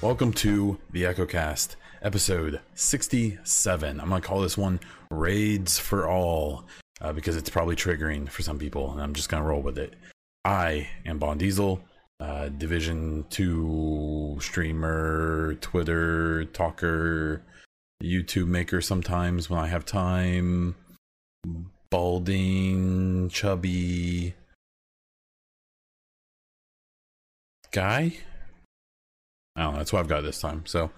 Welcome to the EchoCast, episode 67. I'm going to call this one Raids for All uh, because it's probably triggering for some people, and I'm just going to roll with it. I am Bond Diesel, uh, Division 2 streamer, Twitter talker, YouTube maker sometimes when I have time, balding, chubby guy. I don't know. That's what I've got this time. So,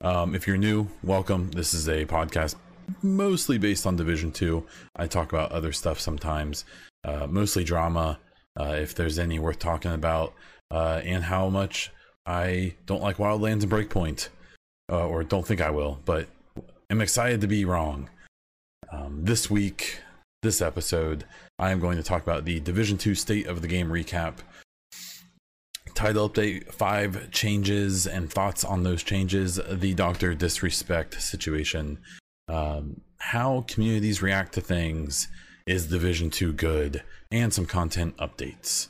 um, if you're new, welcome. This is a podcast mostly based on Division Two. I talk about other stuff sometimes, uh, mostly drama. Uh, if there's any worth talking about, uh, and how much I don't like Wildlands and Breakpoint, uh, or don't think I will, but I'm excited to be wrong. Um, this week, this episode, I am going to talk about the Division Two State of the Game recap. Title update five changes and thoughts on those changes the doctor disrespect situation. Um, how communities react to things is division 2 good and some content updates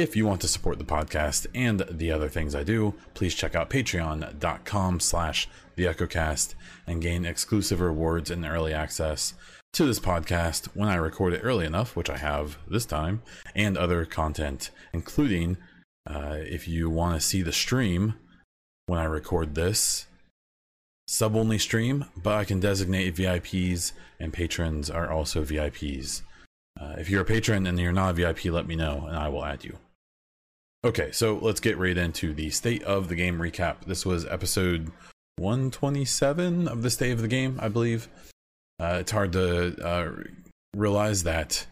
if you want to support the podcast and the other things i do please check out patreon.com slash the echocast and gain exclusive rewards and early access to this podcast when i record it early enough which i have this time and other content including uh, if you want to see the stream when I record this, sub only stream, but I can designate VIPs and patrons are also VIPs. Uh, if you're a patron and you're not a VIP, let me know and I will add you. Okay, so let's get right into the state of the game recap. This was episode 127 of the state of the game, I believe. Uh, it's hard to uh, realize that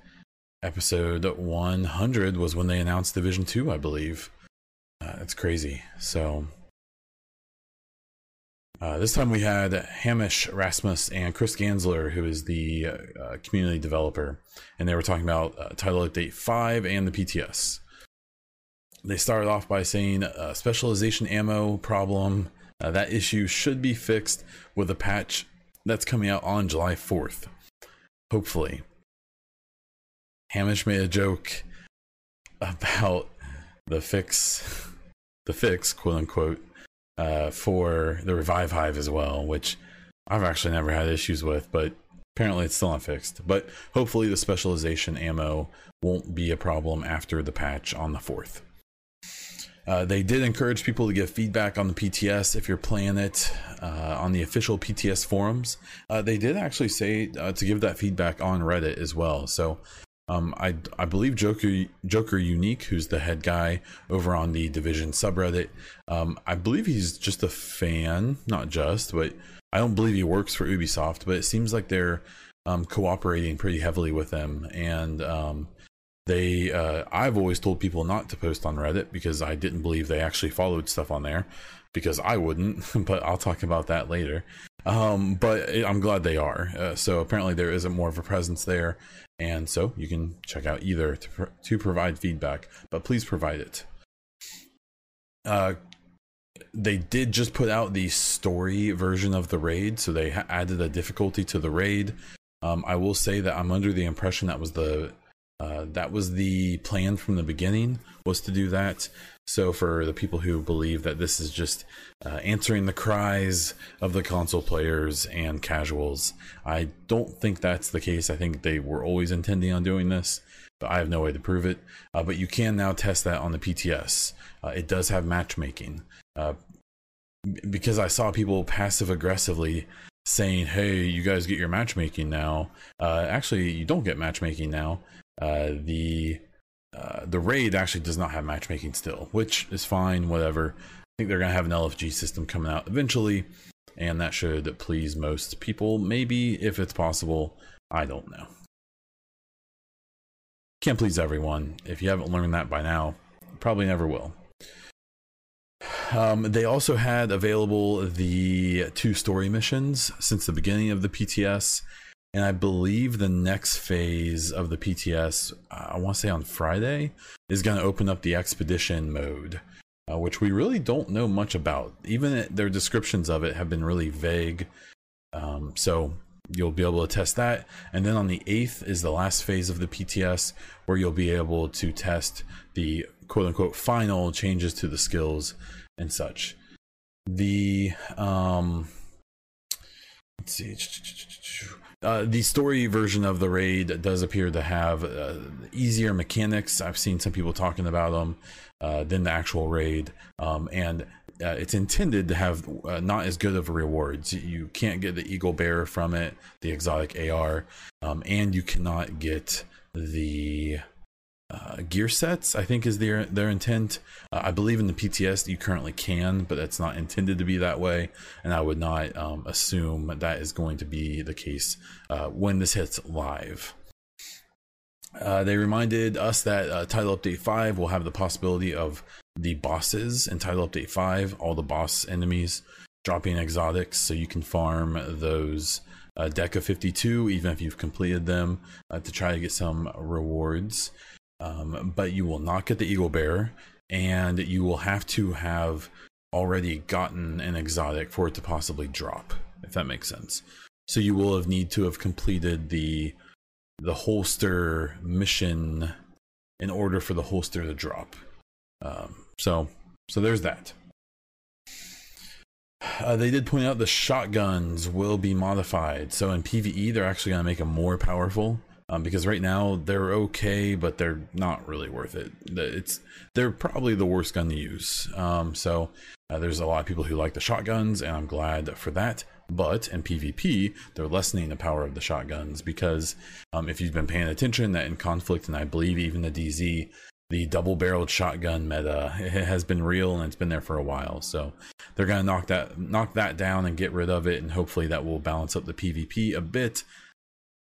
episode 100 was when they announced Division 2, I believe. Uh, that's crazy. So, uh, this time we had Hamish Rasmus and Chris Gansler, who is the uh, community developer, and they were talking about uh, title update 5 and the PTS. They started off by saying uh, specialization ammo problem. Uh, that issue should be fixed with a patch that's coming out on July 4th. Hopefully. Hamish made a joke about the fix, the fix, quote unquote, uh, for the Revive Hive as well, which I've actually never had issues with, but apparently it's still not fixed. But hopefully the specialization ammo won't be a problem after the patch on the 4th. Uh, they did encourage people to give feedback on the PTS if you're playing it uh, on the official PTS forums. Uh, they did actually say uh, to give that feedback on Reddit as well. So um, I I believe Joker Joker Unique, who's the head guy over on the Division subreddit, um, I believe he's just a fan, not just, but I don't believe he works for Ubisoft. But it seems like they're um, cooperating pretty heavily with them, and um, they uh, I've always told people not to post on Reddit because I didn't believe they actually followed stuff on there because I wouldn't. but I'll talk about that later. Um, but I'm glad they are. Uh, so apparently there isn't more of a presence there, and so you can check out either to, to provide feedback, but please provide it. Uh, they did just put out the story version of the raid, so they ha- added a difficulty to the raid. Um, I will say that I'm under the impression that was the uh, that was the plan from the beginning was to do that. So for the people who believe that this is just uh, answering the cries of the console players and casuals, I don't think that's the case. I think they were always intending on doing this, but I have no way to prove it. Uh, but you can now test that on the PTS. Uh, it does have matchmaking. Uh, because I saw people passive aggressively saying, "Hey, you guys get your matchmaking now." Uh, actually, you don't get matchmaking now. Uh, the uh, the raid actually does not have matchmaking still, which is fine. Whatever. I think they're gonna have an LFG system coming out eventually, and that should please most people. Maybe if it's possible, I don't know. Can't please everyone. If you haven't learned that by now, probably never will. Um, they also had available the two story missions since the beginning of the PTS and I believe the next phase of the PTS, I want to say on Friday, is going to open up the expedition mode. uh, which we really don't know much about. Even their descriptions of it have been really vague. Um, so you'll be able to test that. And then on the 8th is the last phase of the PTS where you'll be able to test the quote unquote final changes to the skills and such. The um let's see uh, the story version of the raid does appear to have uh, easier mechanics. I've seen some people talking about them uh, than the actual raid, um, and uh, it's intended to have uh, not as good of rewards. You can't get the Eagle Bear from it, the exotic AR, um, and you cannot get the uh, gear sets. I think is their their intent. Uh, I believe in the PTS you currently can, but that's not intended to be that way. And I would not um, assume that is going to be the case uh, when this hits live. Uh, they reminded us that uh, Title Update 5 will have the possibility of the bosses in Title Update 5, all the boss enemies dropping exotics so you can farm those uh, deck of 52 even if you've completed them to try to get some rewards um, but you will not get the eagle bear and you will have to have already gotten an exotic for it to possibly drop if that makes sense. So you will have need to have completed the the holster mission in order for the holster to drop. Um, so so there's that. Uh, they did point out the shotguns will be modified. So in pve they're actually going to make them more powerful um, because right now they're okay, but they're not really worth it. It's they're probably the worst gun to use. Um, so uh, there's a lot of people who like the shotguns, and I'm glad for that. But in PvP, they're lessening the power of the shotguns because um, if you've been paying attention, that in conflict, and I believe even the DZ, the double-barreled shotgun meta has been real and it's been there for a while. So they're gonna knock that knock that down and get rid of it, and hopefully that will balance up the PvP a bit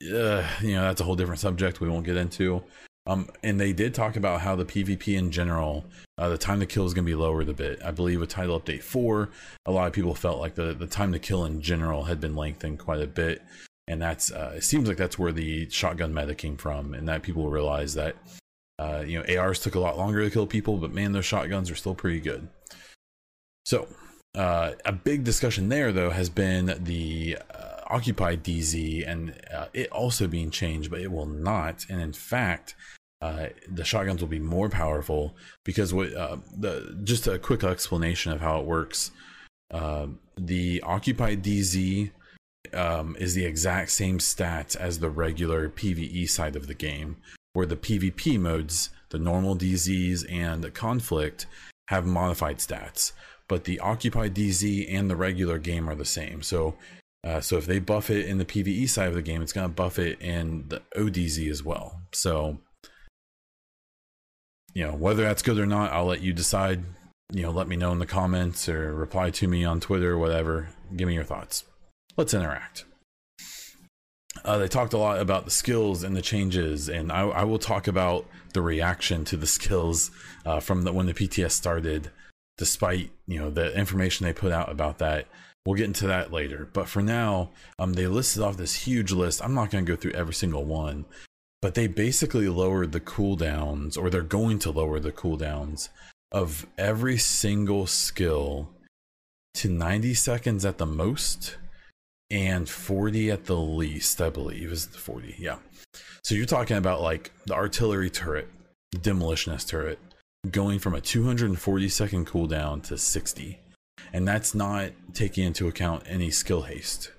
uh, you know that's a whole different subject we won't get into um, and they did talk about how the PvP in general, uh, the time to kill is going to be lowered a bit. I believe with title update four, a lot of people felt like the, the time to kill in general had been lengthened quite a bit. And that's, uh, it seems like that's where the shotgun meta came from. And that people realized that, uh, you know, ARs took a lot longer to kill people, but man, those shotguns are still pretty good. So, uh, a big discussion there, though, has been the occupied DZ and uh, it also being changed, but it will not. And in fact, uh, the shotguns will be more powerful because what uh, the just a quick explanation of how it works. Uh, the occupied DZ um, is the exact same stats as the regular PVE side of the game, where the PvP modes, the normal DZs and the conflict, have modified stats. But the occupied DZ and the regular game are the same. So uh, so if they buff it in the PVE side of the game, it's going to buff it in the ODZ as well. So, you know, whether that's good or not, I'll let you decide. You know, let me know in the comments or reply to me on Twitter or whatever. Give me your thoughts. Let's interact. Uh, they talked a lot about the skills and the changes, and I, I will talk about the reaction to the skills uh, from the, when the PTS started, despite you know the information they put out about that We'll get into that later. But for now, um, they listed off this huge list. I'm not going to go through every single one, but they basically lowered the cooldowns, or they're going to lower the cooldowns of every single skill to 90 seconds at the most and 40 at the least, I believe is the 40. Yeah. So you're talking about like the artillery turret, the demolitionist turret, going from a 240 second cooldown to 60 and that's not taking into account any skill haste.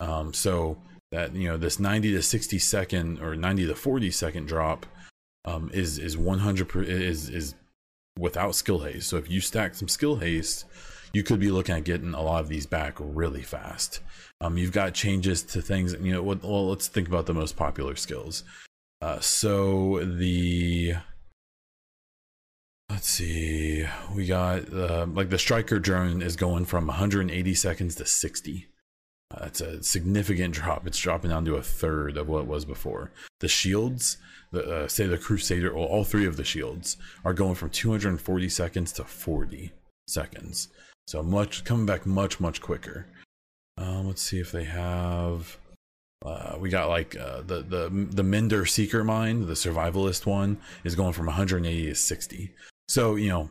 Um, so that you know this 90 to 60 second or 90 to 40 second drop um, is is 100 per, is is without skill haste. So if you stack some skill haste, you could be looking at getting a lot of these back really fast. Um, you've got changes to things. You know, well, let's think about the most popular skills. Uh, so the Let's see. We got uh, like the striker drone is going from 180 seconds to 60. Uh, that's a significant drop. It's dropping down to a third of what it was before. The shields, the uh, say the Crusader, well, all three of the shields are going from 240 seconds to 40 seconds. So much coming back much much quicker. Um, let's see if they have. Uh, we got like uh, the the the Mender Seeker Mine, the survivalist one, is going from 180 to 60. So, you know,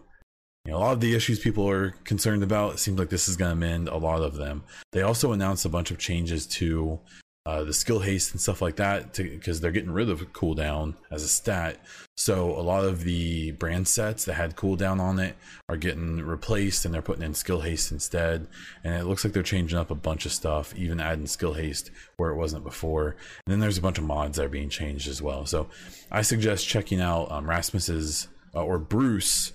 you know, a lot of the issues people are concerned about, it seems like this is going to mend a lot of them. They also announced a bunch of changes to uh, the skill haste and stuff like that because they're getting rid of cooldown as a stat. So a lot of the brand sets that had cooldown on it are getting replaced and they're putting in skill haste instead. And it looks like they're changing up a bunch of stuff, even adding skill haste where it wasn't before. And then there's a bunch of mods that are being changed as well. So I suggest checking out um, Rasmus's uh, or Bruce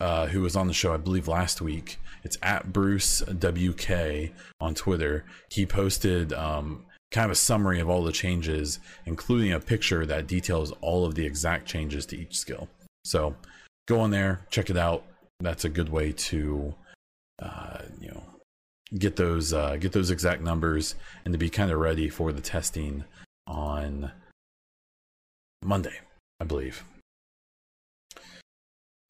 uh, who was on the show, I believe, last week. It's at Bruce WK on Twitter. He posted um, kind of a summary of all the changes, including a picture that details all of the exact changes to each skill. So go on there, check it out. That's a good way to, uh, you know, get those uh, get those exact numbers and to be kind of ready for the testing on Monday, I believe.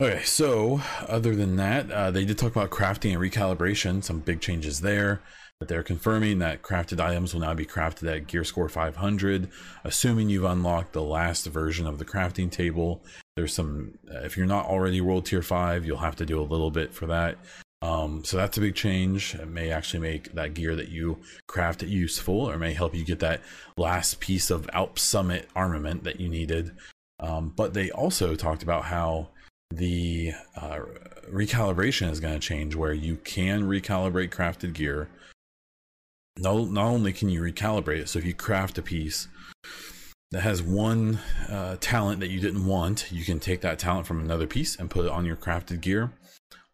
Okay, so other than that, uh, they did talk about crafting and recalibration, some big changes there. But they're confirming that crafted items will now be crafted at gear score 500, assuming you've unlocked the last version of the crafting table. There's some, uh, if you're not already world tier 5, you'll have to do a little bit for that. Um, so that's a big change. It may actually make that gear that you craft useful, or may help you get that last piece of Alp Summit armament that you needed. Um, but they also talked about how the uh, recalibration is going to change where you can recalibrate crafted gear. No, not only can you recalibrate it, so if you craft a piece that has one uh, talent that you didn't want, you can take that talent from another piece and put it on your crafted gear.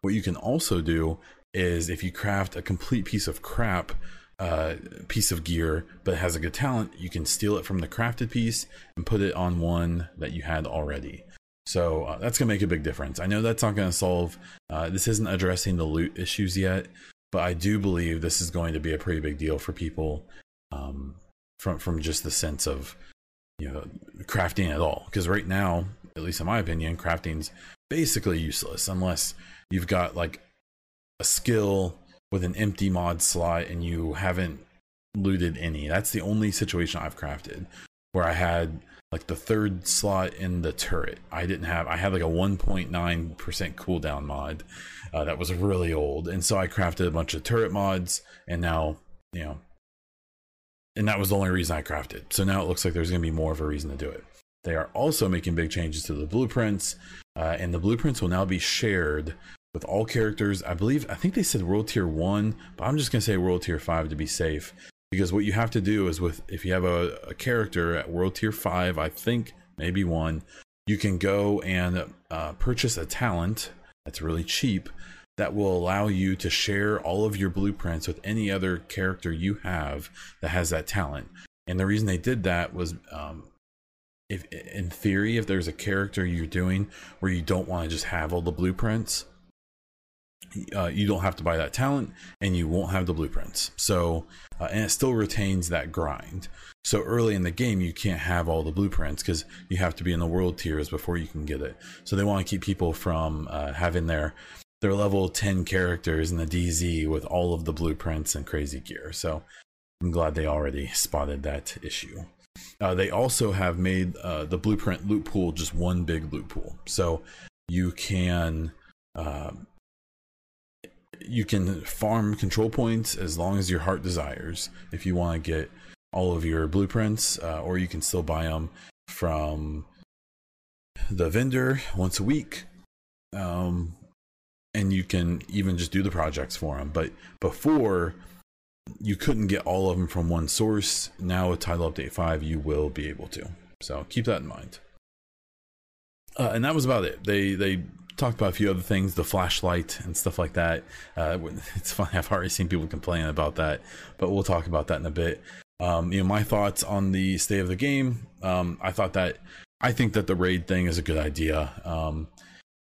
What you can also do is if you craft a complete piece of crap uh, piece of gear, but has a good talent, you can steal it from the crafted piece and put it on one that you had already. So uh, that's going to make a big difference. I know that's not going to solve, uh, this isn't addressing the loot issues yet, but I do believe this is going to be a pretty big deal for people um, from, from just the sense of, you know, crafting at all. Because right now, at least in my opinion, crafting's basically useless unless you've got like a skill with an empty mod slot and you haven't looted any. That's the only situation I've crafted where I had like the third slot in the turret. I didn't have. I had like a 1.9% cooldown mod uh, that was really old, and so I crafted a bunch of turret mods, and now you know, and that was the only reason I crafted. So now it looks like there's going to be more of a reason to do it. They are also making big changes to the blueprints, uh, and the blueprints will now be shared with all characters. I believe I think they said world tier one, but I'm just gonna say world tier five to be safe because what you have to do is with if you have a, a character at world tier 5 i think maybe one you can go and uh, purchase a talent that's really cheap that will allow you to share all of your blueprints with any other character you have that has that talent. And the reason they did that was um, if in theory if there's a character you're doing where you don't want to just have all the blueprints uh, you don't have to buy that talent and you won't have the blueprints. So, uh, and it still retains that grind. So early in the game, you can't have all the blueprints because you have to be in the world tiers before you can get it. So they want to keep people from uh, having their their level 10 characters in the DZ with all of the blueprints and crazy gear. So I'm glad they already spotted that issue. Uh, they also have made uh, the blueprint loot pool just one big loot pool. So you can uh, you can farm control points as long as your heart desires. If you want to get all of your blueprints uh, or you can still buy them from the vendor once a week um, and you can even just do the projects for them but before you couldn't get all of them from one source. Now with title update 5 you will be able to. So keep that in mind. Uh, and that was about it. They they talked about a few other things, the flashlight and stuff like that. Uh, it's funny, I've already seen people complaining about that, but we'll talk about that in a bit. Um, you know, my thoughts on the state of the game. Um, I thought that I think that the raid thing is a good idea. Um,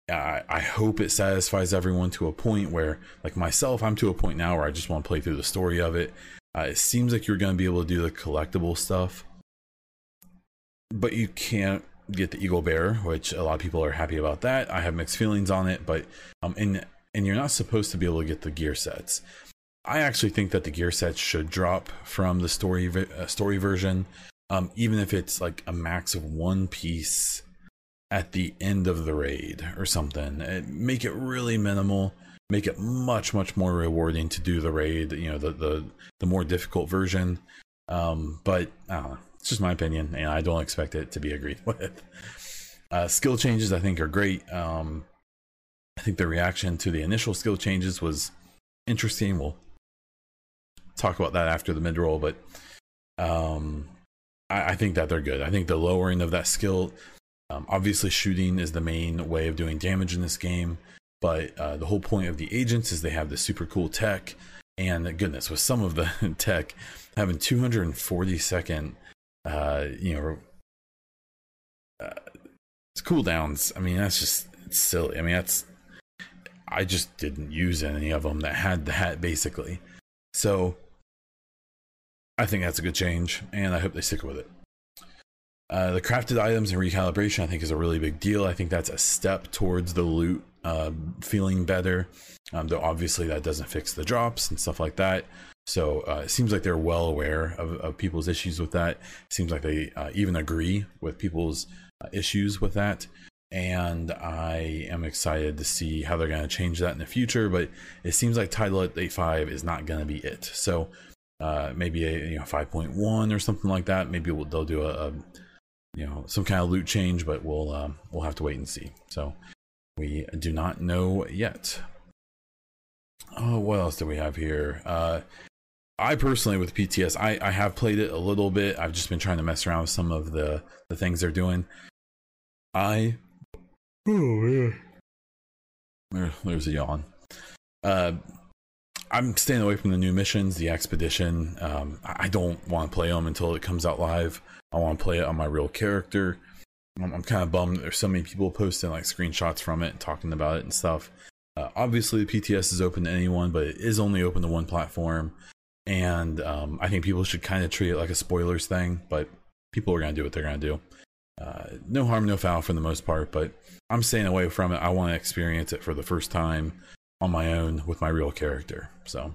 I, I hope it satisfies everyone to a point where, like myself, I'm to a point now where I just want to play through the story of it. Uh, it seems like you're going to be able to do the collectible stuff, but you can't get the Eagle Bear, which a lot of people are happy about that. I have mixed feelings on it, but um, and and you're not supposed to be able to get the gear sets. I actually think that the gear sets should drop from the story uh, story version, um, even if it's like a max of one piece at the end of the raid or something. It, make it really minimal. Make it much much more rewarding to do the raid. You know the the the more difficult version. Um, but I don't know. It's just my opinion, and I don't expect it to be agreed with. Uh, skill changes I think are great. Um, I think the reaction to the initial skill changes was interesting. We'll talk about that after the mid roll, but um, I, I, think that they're good. I think the lowering of that skill, um, obviously, shooting is the main way of doing damage in this game, but uh, the whole point of the agents is they have the super cool tech. And goodness, with some of the tech having 240 second, uh, you know, uh, cooldowns. I mean, that's just silly. I mean, that's I just didn't use any of them that had that basically. So I think that's a good change, and I hope they stick with it. Uh, the crafted items and recalibration, I think, is a really big deal. I think that's a step towards the loot uh, feeling better. Um, though obviously that doesn't fix the drops and stuff like that. So uh, it seems like they're well aware of, of people's issues with that. It seems like they uh, even agree with people's uh, issues with that and I am excited to see how they're going to change that in the future. But it seems like Title Update 5 is not going to be it. So uh, maybe a you know 5.1 or something like that. Maybe we'll, they'll do a, a, you know some kind of loot change, but we'll um, we'll have to wait and see. So we do not know yet. Oh, what else do we have here? Uh, I personally with PTS, I, I have played it a little bit. I've just been trying to mess around with some of the the things they're doing. I Oh yeah. There, there's a yawn. Uh, I'm staying away from the new missions, the expedition. Um, I don't want to play them until it comes out live. I want to play it on my real character. I'm, I'm kind of bummed there's so many people posting like screenshots from it and talking about it and stuff. Uh, obviously, the PTS is open to anyone, but it is only open to one platform. And um, I think people should kind of treat it like a spoilers thing, but people are to do what they're to do. Uh, no harm, no foul for the most part, but I'm staying away from it. I want to experience it for the first time on my own with my real character. So,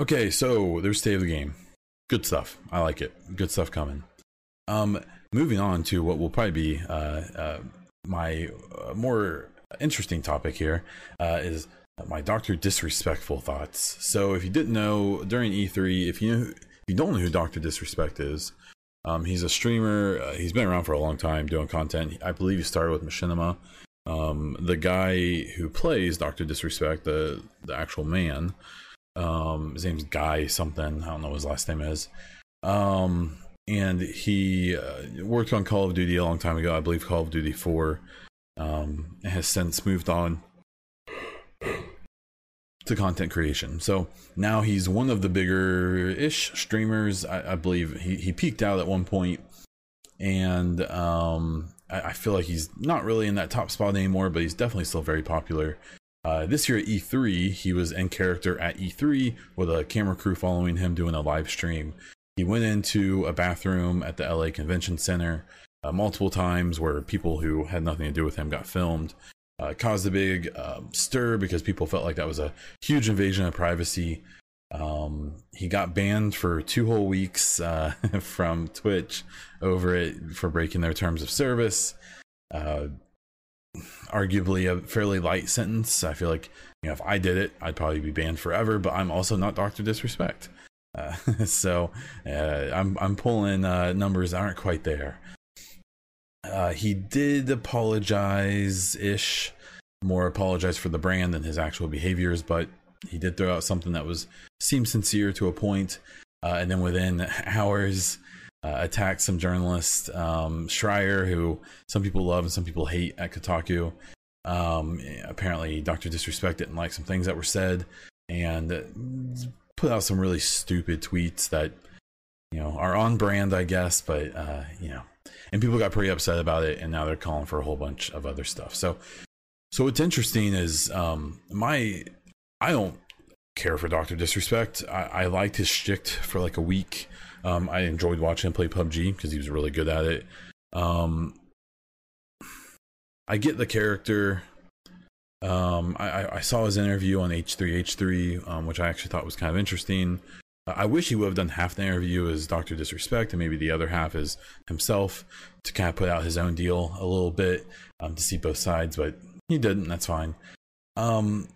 okay, so there's state of the game. Good stuff. I like it. Good stuff coming. Um, moving on to what will probably be uh, uh, my uh, more interesting topic here uh, is my Doctor Disrespectful thoughts. So, if you didn't know during E3, if you if you don't know who Doctor Disrespect is, um, he's a streamer. Uh, he's been around for a long time doing content. I believe he started with Machinima. Um, the guy who plays Doctor Disrespect, the the actual man, um, his name's Guy something. I don't know what his last name is. Um, and he uh, worked on Call of Duty a long time ago. I believe Call of Duty Four. Um, has since moved on to content creation. So now he's one of the bigger ish streamers. I, I, believe he, he peaked out at one point, and um, I, I, feel like he's not really in that top spot anymore, but he's definitely still very popular. Uh, this year at E3, he was in character at E3 with a camera crew following him doing a live stream. He went into a bathroom at the LA Convention Center uh, multiple times where people who had nothing to do with him got filmed uh, caused a big um, stir because people felt like that was a huge invasion of privacy. Um, he got banned for two whole weeks uh, from Twitch over it for breaking their terms of service. Uh, arguably a fairly light sentence. I feel like you know if I did it, I'd probably be banned forever. But I'm also not Doctor Disrespect, uh, so uh, I'm I'm pulling uh, numbers aren't quite there. Uh, he did apologize ish, more apologize for the brand than his actual behaviors, but he did throw out something that was seemed sincere to a point, uh, and then within hours, uh, attacked some journalist um, Schreier, who some people love and some people hate at Kotaku. Um, apparently, Doctor Disrespect didn't like some things that were said, and put out some really stupid tweets that you know are on brand, I guess, but uh, you know and people got pretty upset about it, and now they're calling for a whole bunch of other stuff. So, so what's interesting is um, my I don't care for Doctor Disrespect. I, I liked his shtick for like a week. Um, I enjoyed watching him play PUBG because he was really good at it. Um, I get the character. Um, I, I saw his interview on H3H3, um, which I actually thought was kind of interesting. I wish he would have done half the interview as Doctor Disrespect, and maybe the other half as himself to kind of put out his own deal a little bit um, to see both sides. But he didn't. That's fine. Um,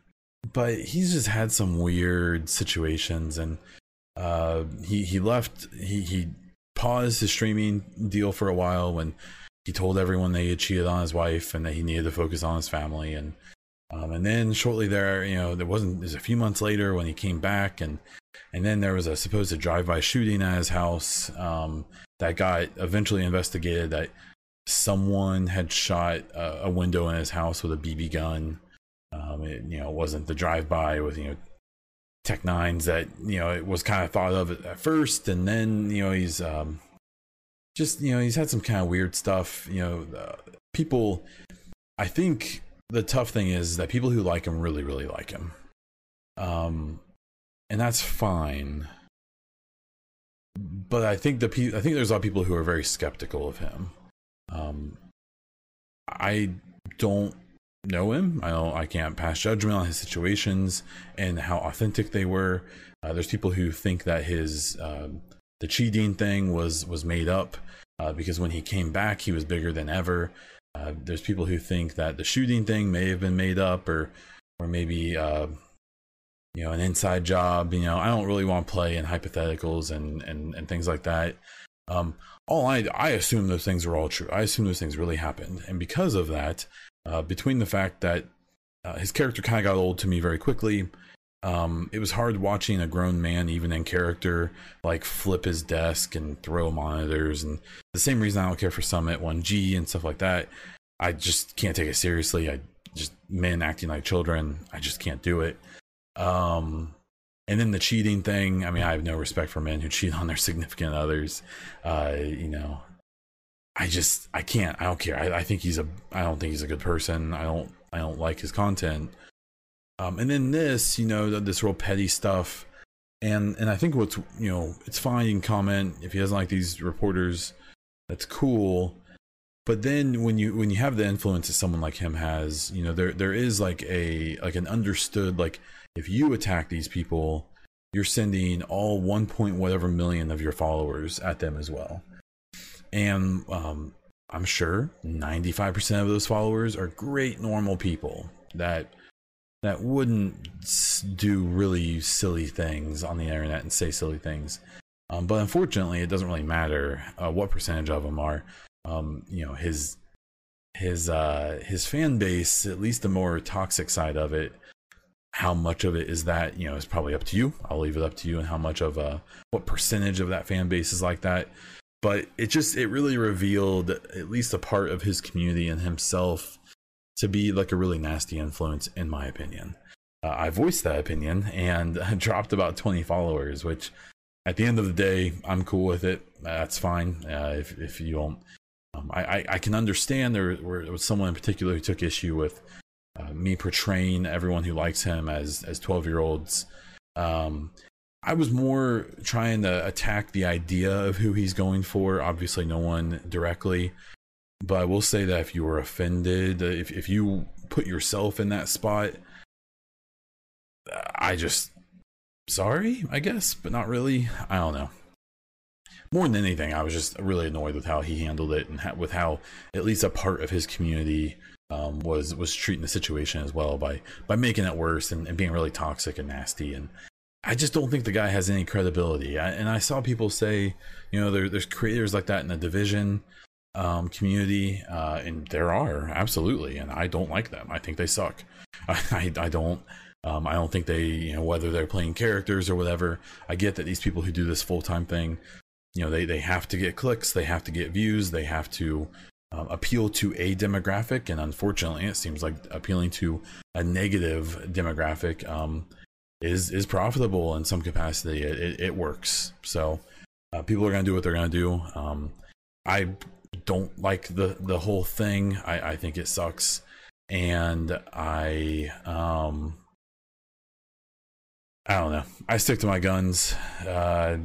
but he's just had some weird situations, and uh, he he left. He he paused his streaming deal for a while when he told everyone that he had cheated on his wife and that he needed to focus on his family and um, and then shortly there you know there wasn't there's a few months later when he came back and and then there was a supposed drive-by shooting at his house um, that got eventually investigated that someone had shot a, a window in his house with a BB gun. Um, it you know it wasn't the drive-by with you know tech nines that you know it was kind of thought of at first. And then you know he's um, just you know he's had some kind of weird stuff you know uh, people i think the tough thing is that people who like him really really like him. Um and that's fine. But i think the pe- i think there's a lot of people who are very skeptical of him. Um i don't know him. I don't i can't pass judgment on his situations and how authentic they were. Uh, there's people who think that his um, the cheating thing was was made up uh, because when he came back, he was bigger than ever. Uh, there's people who think that the shooting thing may have been made up, or or maybe uh, you know an inside job. You know, I don't really want to play in hypotheticals and and and things like that. Um, all I I assume those things are all true. I assume those things really happened, and because of that, uh, between the fact that uh, his character kind of got old to me very quickly, um, it was hard watching a grown man, even in character, like flip his desk and throw monitors. And the same reason I don't care for Summit 1G and stuff like that. I just can't take it seriously. I just men acting like children. I just can't do it. Um, and then the cheating thing. I mean, I have no respect for men who cheat on their significant others. Uh, you know, I just I can't. I don't care. I, I think he's a. I don't think he's a good person. I don't. I don't like his content. Um, and then this, you know, this real petty stuff. And and I think what's you know, it's fine. You can comment if he doesn't like these reporters. That's cool. But then when you when you have the influence that someone like him has, you know, there there is like a like an understood like if you attack these people, you're sending all one point whatever million of your followers at them as well. And um, I'm sure 95% of those followers are great normal people that that wouldn't do really silly things on the internet and say silly things. Um, but unfortunately, it doesn't really matter uh, what percentage of them are. Um, you know, his his uh, his fan base, at least the more toxic side of it. How much of it is that? You know, is probably up to you. I'll leave it up to you, and how much of uh, what percentage of that fan base is like that. But it just it really revealed at least a part of his community and himself to be like a really nasty influence, in my opinion. Uh, I voiced that opinion and dropped about 20 followers, which at the end of the day, I'm cool with it. That's fine. Uh, if, if you don't, um, I, I, I, can understand there, was someone in particular who took issue with uh, me portraying everyone who likes him as as 12 year olds. Um, I was more trying to attack the idea of who he's going for. Obviously, no one directly. But I will say that if you were offended, uh, if if you put yourself in that spot, I just sorry, I guess, but not really. I don't know. More than anything, I was just really annoyed with how he handled it and how, with how at least a part of his community um, was was treating the situation as well by by making it worse and, and being really toxic and nasty. And I just don't think the guy has any credibility. I, and I saw people say, you know, there, there's creators like that in the division um, community, uh, and there are absolutely, and I don't like them. I think they suck. I, I, don't. Um, I don't think they, you know, whether they're playing characters or whatever. I get that these people who do this full time thing, you know, they they have to get clicks, they have to get views, they have to um, appeal to a demographic, and unfortunately, it seems like appealing to a negative demographic um, is is profitable in some capacity. It, it, it works. So uh, people are going to do what they're going to do. Um, I don't like the the whole thing. I, I think it sucks, and I um I don't know. I stick to my guns. Uh,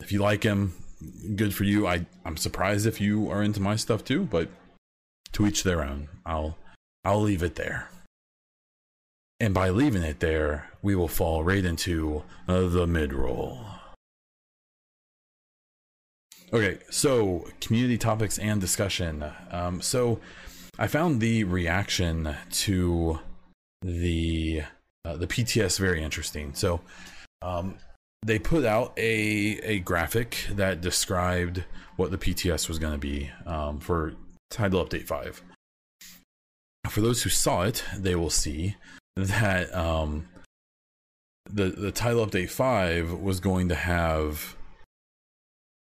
if you like him, good for you. I I'm surprised if you are into my stuff too, but to each their own. I'll I'll leave it there. And by leaving it there, we will fall right into uh, the mid roll. Okay, so community topics and discussion. Um, so I found the reaction to the uh, the PTS very interesting. So um, they put out a a graphic that described what the PTS was going to be um, for title update five. For those who saw it, they will see that um, the the title update five was going to have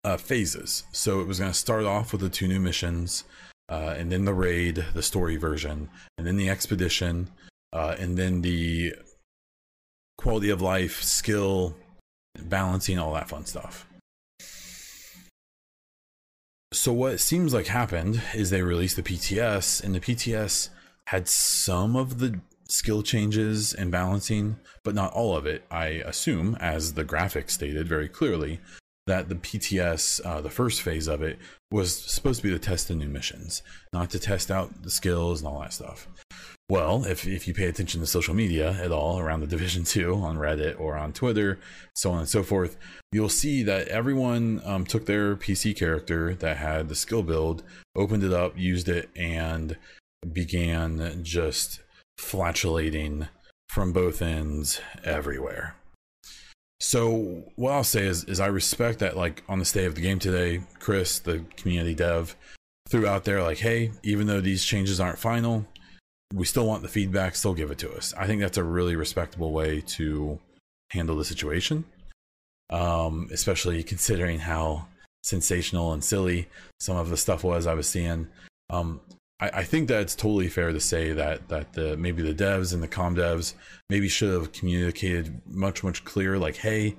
uh, phases. So it was going to start off with the two new missions, uh, and then the raid, the story version, and then the expedition, uh, and then the quality of life, skill, balancing, all that fun stuff. So what seems like happened is they released the PTS, and the PTS had some of the skill changes and balancing, but not all of it. I assume, as the graphic stated very clearly, that the PTS, uh, the first phase of it, was supposed to be to test the new missions, not to test out the skills and all that stuff. Well, if, if you pay attention to social media at all around the Division 2 on Reddit or on Twitter, so on and so forth, you'll see that everyone um, took their PC character that had the skill build, opened it up, used it, and began just flatulating from both ends everywhere. So what I'll say is, is I respect that like on the state of the game today, Chris, the community dev, threw out there like, hey, even though these changes aren't final, we still want the feedback, still give it to us. I think that's a really respectable way to handle the situation. Um, especially considering how sensational and silly some of the stuff was I was seeing. Um, I, I think that it's totally fair to say that that the maybe the devs and the com devs maybe should have communicated much much clearer. Like, hey,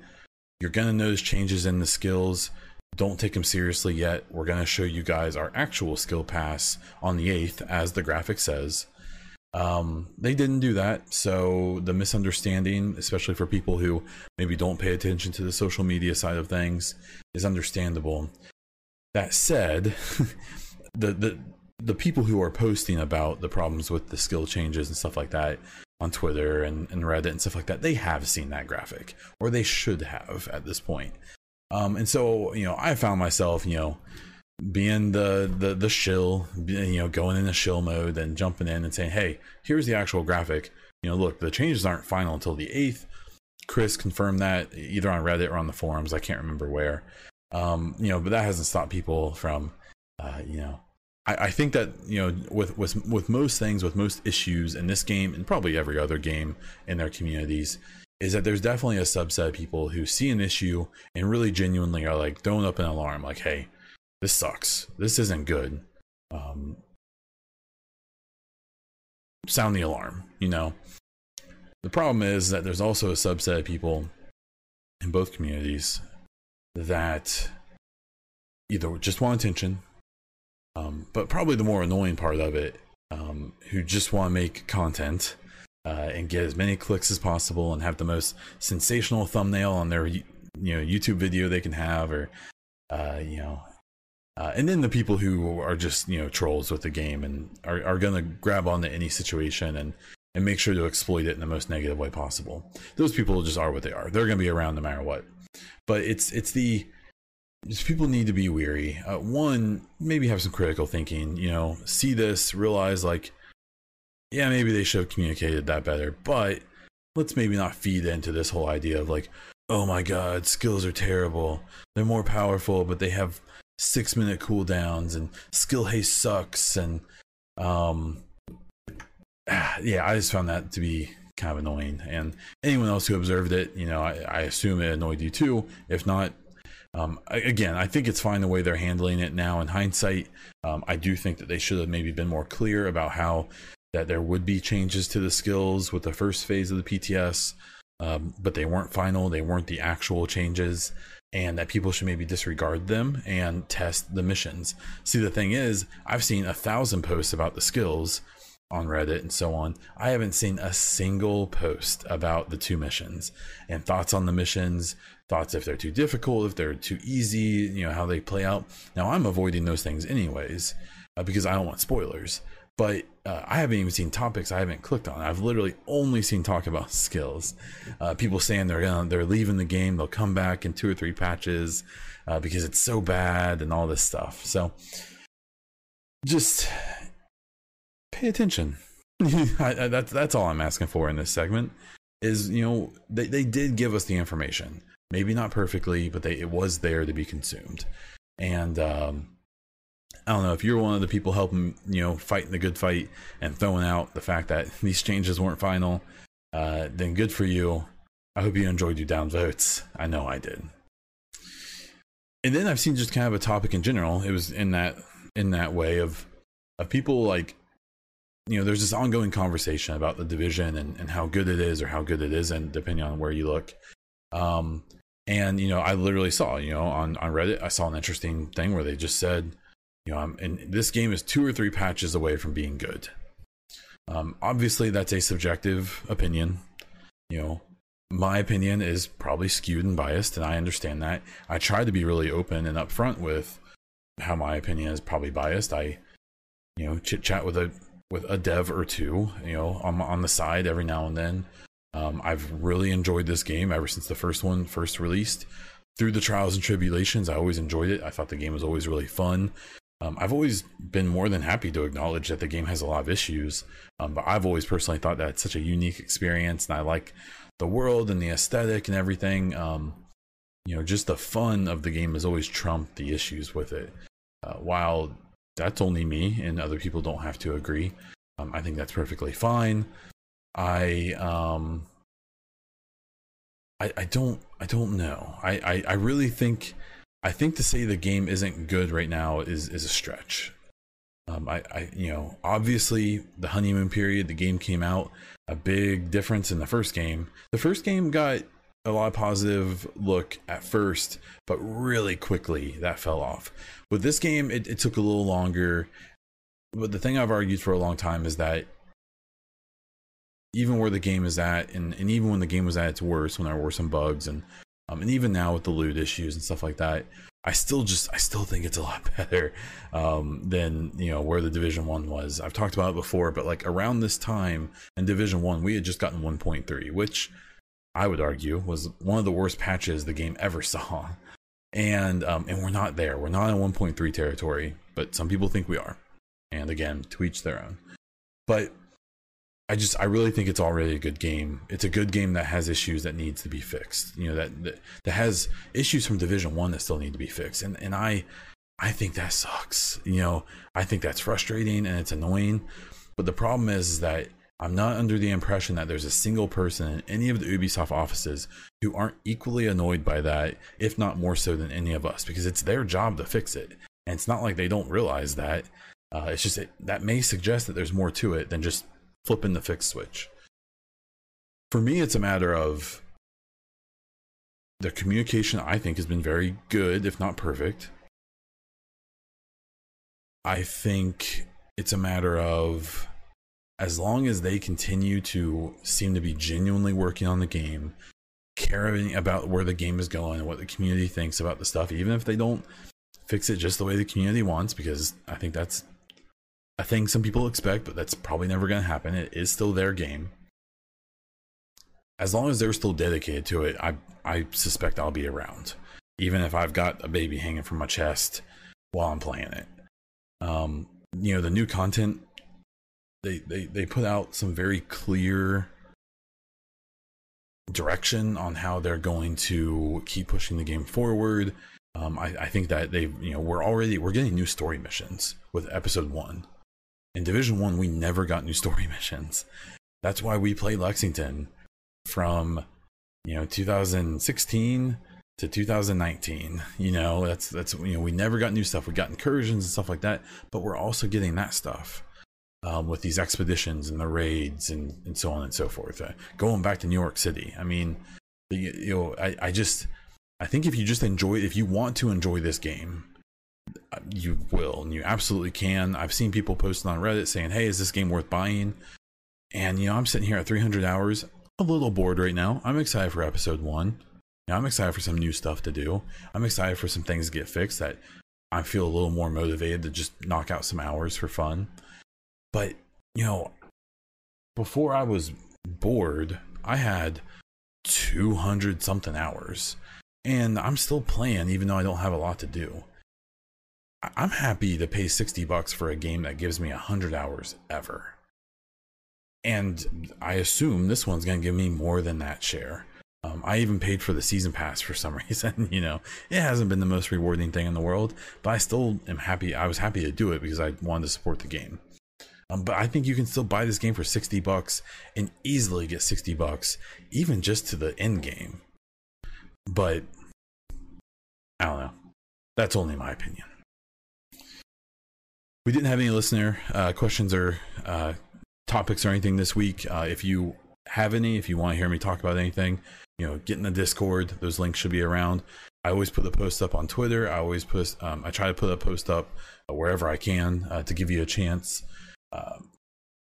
you're gonna notice changes in the skills. Don't take them seriously yet. We're gonna show you guys our actual skill pass on the eighth, as the graphic says. Um, they didn't do that, so the misunderstanding, especially for people who maybe don't pay attention to the social media side of things, is understandable. That said, the the the people who are posting about the problems with the skill changes and stuff like that on Twitter and, and Reddit and stuff like that, they have seen that graphic, or they should have at this point. Um, and so, you know, I found myself, you know, being the the the shill, you know, going in the shill mode and jumping in and saying, "Hey, here's the actual graphic. You know, look, the changes aren't final until the eighth. Chris confirmed that either on Reddit or on the forums. I can't remember where. Um, you know, but that hasn't stopped people from, uh, you know, I, I think that you know with with with most things, with most issues in this game and probably every other game in their communities, is that there's definitely a subset of people who see an issue and really genuinely are like throwing up an alarm, like, "Hey, this sucks. This isn't good." Um, sound the alarm. You know. The problem is that there's also a subset of people in both communities that either just want attention um, but probably the more annoying part of it, um, who just want to make content uh, and get as many clicks as possible and have the most sensational thumbnail on their you know YouTube video they can have, or uh, you know, uh, and then the people who are just you know trolls with the game and are, are gonna grab onto any situation and and make sure to exploit it in the most negative way possible. Those people just are what they are. They're gonna be around no matter what. But it's it's the people need to be weary. Uh, one, maybe have some critical thinking. You know, see this, realize like, yeah, maybe they should have communicated that better. But let's maybe not feed into this whole idea of like, oh my god, skills are terrible. They're more powerful, but they have six minute cooldowns, and skill haste sucks. And um, yeah, I just found that to be kind of annoying. And anyone else who observed it, you know, I, I assume it annoyed you too. If not, um, again, I think it's fine the way they're handling it now. In hindsight, um, I do think that they should have maybe been more clear about how that there would be changes to the skills with the first phase of the PTS, um, but they weren't final. They weren't the actual changes, and that people should maybe disregard them and test the missions. See, the thing is, I've seen a thousand posts about the skills on Reddit and so on. I haven't seen a single post about the two missions and thoughts on the missions, thoughts if they're too difficult, if they're too easy, you know, how they play out. Now, I'm avoiding those things anyways uh, because I don't want spoilers. But uh, I haven't even seen topics I haven't clicked on. I've literally only seen talk about skills. Uh, people saying they're gonna they're leaving the game. They'll come back in two or three patches uh, because it's so bad and all this stuff. So just pay attention. I, I, that's that's all I'm asking for in this segment. Is you know they they did give us the information, maybe not perfectly, but they it was there to be consumed, and um, I don't know if you're one of the people helping, you know, fighting the good fight and throwing out the fact that these changes weren't final, uh, then good for you. I hope you enjoyed your downvotes. I know I did. And then I've seen just kind of a topic in general. It was in that in that way of of people like you know, there's this ongoing conversation about the division and, and how good it is or how good it isn't, depending on where you look. Um, and you know, I literally saw, you know, on on Reddit, I saw an interesting thing where they just said you know, I'm, and this game is two or three patches away from being good. Um, obviously, that's a subjective opinion. You know, my opinion is probably skewed and biased, and I understand that. I try to be really open and upfront with how my opinion is probably biased. I, you know, chit chat with a with a dev or two, you know, on on the side every now and then. Um, I've really enjoyed this game ever since the first one first released. Through the trials and tribulations, I always enjoyed it. I thought the game was always really fun. Um, I've always been more than happy to acknowledge that the game has a lot of issues, um, but I've always personally thought that it's such a unique experience, and I like the world and the aesthetic and everything. Um, you know, just the fun of the game has always trumped the issues with it. Uh, while that's only me, and other people don't have to agree, um, I think that's perfectly fine. I um, I, I don't I don't know. I, I, I really think I think to say the game isn't good right now is is a stretch. Um, I, I, you know, obviously the honeymoon period, the game came out, a big difference in the first game. The first game got a lot of positive look at first, but really quickly that fell off. With this game, it, it took a little longer. But the thing I've argued for a long time is that even where the game is at, and, and even when the game was at its worst, when there were some bugs and um, and even now with the loot issues and stuff like that, I still just I still think it's a lot better um, than you know where the Division One was. I've talked about it before, but like around this time in Division One, we had just gotten 1.3, which I would argue was one of the worst patches the game ever saw. And um, and we're not there. We're not in 1.3 territory, but some people think we are. And again, to each their own. But I just I really think it's already a good game. It's a good game that has issues that needs to be fixed. You know that that, that has issues from Division One that still need to be fixed. And and I I think that sucks. You know I think that's frustrating and it's annoying. But the problem is, is that I'm not under the impression that there's a single person in any of the Ubisoft offices who aren't equally annoyed by that, if not more so than any of us, because it's their job to fix it. And it's not like they don't realize that. Uh, it's just it, that may suggest that there's more to it than just flipping the fix switch. For me, it's a matter of the communication, I think, has been very good, if not perfect. I think it's a matter of as long as they continue to seem to be genuinely working on the game, caring about where the game is going and what the community thinks about the stuff, even if they don't fix it just the way the community wants, because I think that's a thing some people expect, but that's probably never going to happen. It is still their game. As long as they're still dedicated to it, I I suspect I'll be around, even if I've got a baby hanging from my chest while I'm playing it. Um, you know, the new content they they they put out some very clear direction on how they're going to keep pushing the game forward. Um, I, I think that they, you know, we're already we're getting new story missions with episode one in Division One, we never got new story missions. That's why we played Lexington from you know 2016 to 2019. You know, that's that's you know we never got new stuff. We got incursions and stuff like that, but we're also getting that stuff. Um, with these expeditions and the raids and, and so on and so forth. Uh, going back to New York City, I mean, you, you know, I, I just, I think if you just enjoy, if you want to enjoy this game, you will and you absolutely can. I've seen people posting on reddit saying hey is this game worth buying? And you know i'm sitting here at 300 hours a little bored right now. I'm excited for episode one. Now i'm excited for some new stuff to do. I'm excited for some things to get fixed that i feel a little more motivated to just knock out some hours for fun. But you know, before I was bored, I had 200 something hours. And I'm still playing even though I don't have a lot to do. I'm happy to pay 60 bucks for a game that gives me 100 hours ever. And I assume this one's going to give me more than that share. Um, I even paid for the season pass for some reason. you know, it hasn't been the most rewarding thing in the world, but I still am happy. I was happy to do it because I wanted to support the game. Um, but I think you can still buy this game for 60 bucks and easily get 60 bucks, even just to the end game. But I don't know. That's only my opinion. We didn't have any listener uh, questions or uh, topics or anything this week. Uh, if you have any, if you want to hear me talk about anything, you know, get in the Discord. Those links should be around. I always put a post up on Twitter. I always post. Um, I try to put a post up wherever I can uh, to give you a chance uh,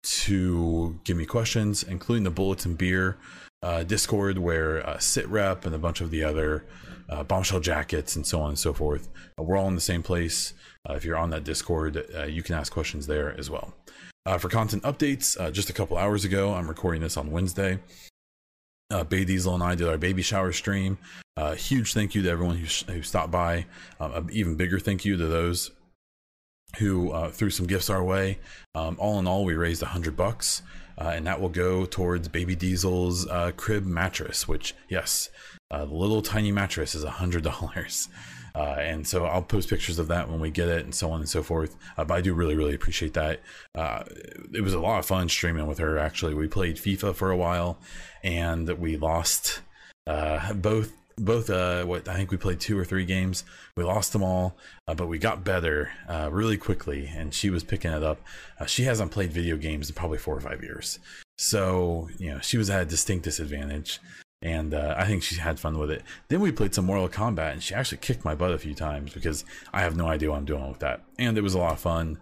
to give me questions, including the Bullets and Beer uh, Discord, where uh, SitRep and a bunch of the other uh, bombshell jackets and so on and so forth. We're all in the same place. Uh, if you're on that Discord, uh, you can ask questions there as well. for content updates, just a couple hours ago, I'm recording this on Wednesday. Uh, Bay Diesel and I did our baby shower stream. Uh, huge thank you to everyone who, sh- who stopped by. Um, even bigger thank you to those who uh, threw some gifts our way. Um, all in all, we raised a hundred bucks, uh, and that will go towards Baby Diesel's uh, crib mattress. Which, yes, uh, the little tiny mattress is a hundred dollars. Uh, and so I'll post pictures of that when we get it and so on and so forth. Uh, but I do really, really appreciate that. Uh, it was a lot of fun streaming with her, actually. We played FIFA for a while and we lost uh, both. Both, uh, what I think we played two or three games. We lost them all, uh, but we got better really quickly, and she was picking it up. she hasn't played video games in probably four or five years, so you know she was at a distinct disadvantage and uh, I think she had fun with it. Then we played some Mortal Kombat, and she actually kicked my butt a few times because I have no idea what I'm doing with that. And it was a lot of fun.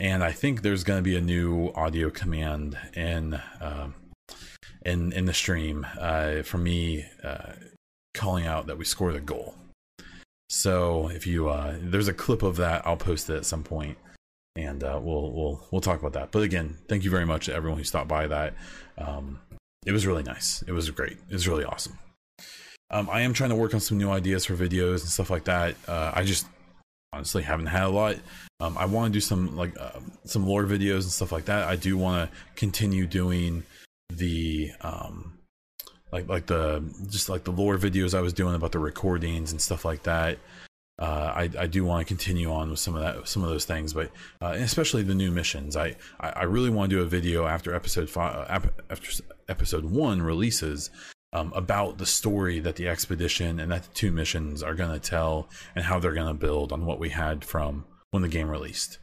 And I think there's going to be a new audio command in uh, in in the stream uh, for me uh, calling out that we scored a goal. So if you uh, there's a clip of that, I'll post it at some point, and uh, we'll we'll we'll talk about that. But again, thank you very much to everyone who stopped by. That um, it was really nice. It was great. It was really awesome. Um, I am trying to work on some new ideas for videos and stuff like that. Uh, I just honestly haven't had a lot. Um, I want to do some like uh, some lore videos and stuff like that. I do want to continue doing the um, like like the just like the lore videos I was doing about the recordings and stuff like that uh, I, I do want to continue on with some of that some of those things but uh, especially the new missions I, I really want to do a video after episode five uh, after episode one releases um, about the story that the expedition and that the two missions are going to tell and how they're going to build on what we had from when the game released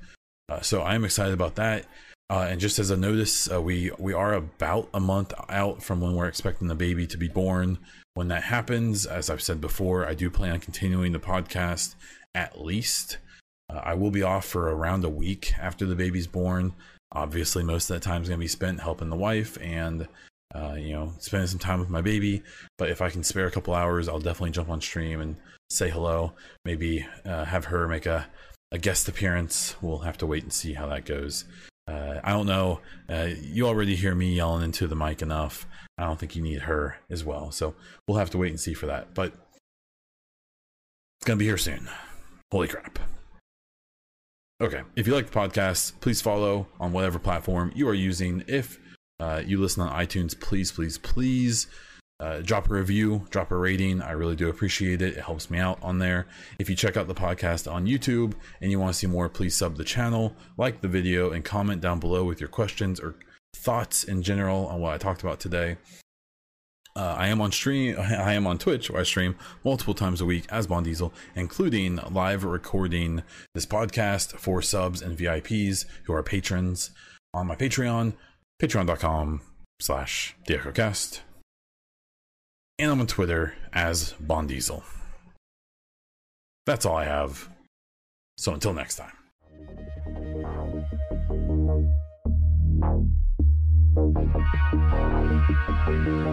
uh, so I'm excited about that uh, and just as a notice, uh, we we are about a month out from when we're expecting the baby to be born. When that happens, as I've said before, I do plan on continuing the podcast at least. Uh, I will be off for around a week after the baby's born. Obviously, most of that time is going to be spent helping the wife and, uh, you know, spending some time with my baby. But if I can spare a couple hours, I'll definitely jump on stream and say hello. Maybe uh, have her make a, a guest appearance. We'll have to wait and see how that goes. Uh, I don't know. Uh, you already hear me yelling into the mic enough. I don't think you need her as well. So we'll have to wait and see for that. But it's going to be here soon. Holy crap. Okay. If you like the podcast, please follow on whatever platform you are using. If uh, you listen on iTunes, please, please, please uh, drop a review, drop a rating. I really do appreciate it. It helps me out on there. If you check out the podcast on YouTube and you want to see more, please sub the channel, like the video, and comment down below with your questions or thoughts in general on what I talked about today. Uh, I am on stream. I am on Twitch, where I stream multiple times a week as Bond Diesel, including live recording this podcast for subs and VIPs who are patrons on my Patreon, patreon.com/slash the and I'm on Twitter as Bondiesel. That's all I have. So until next time. Thank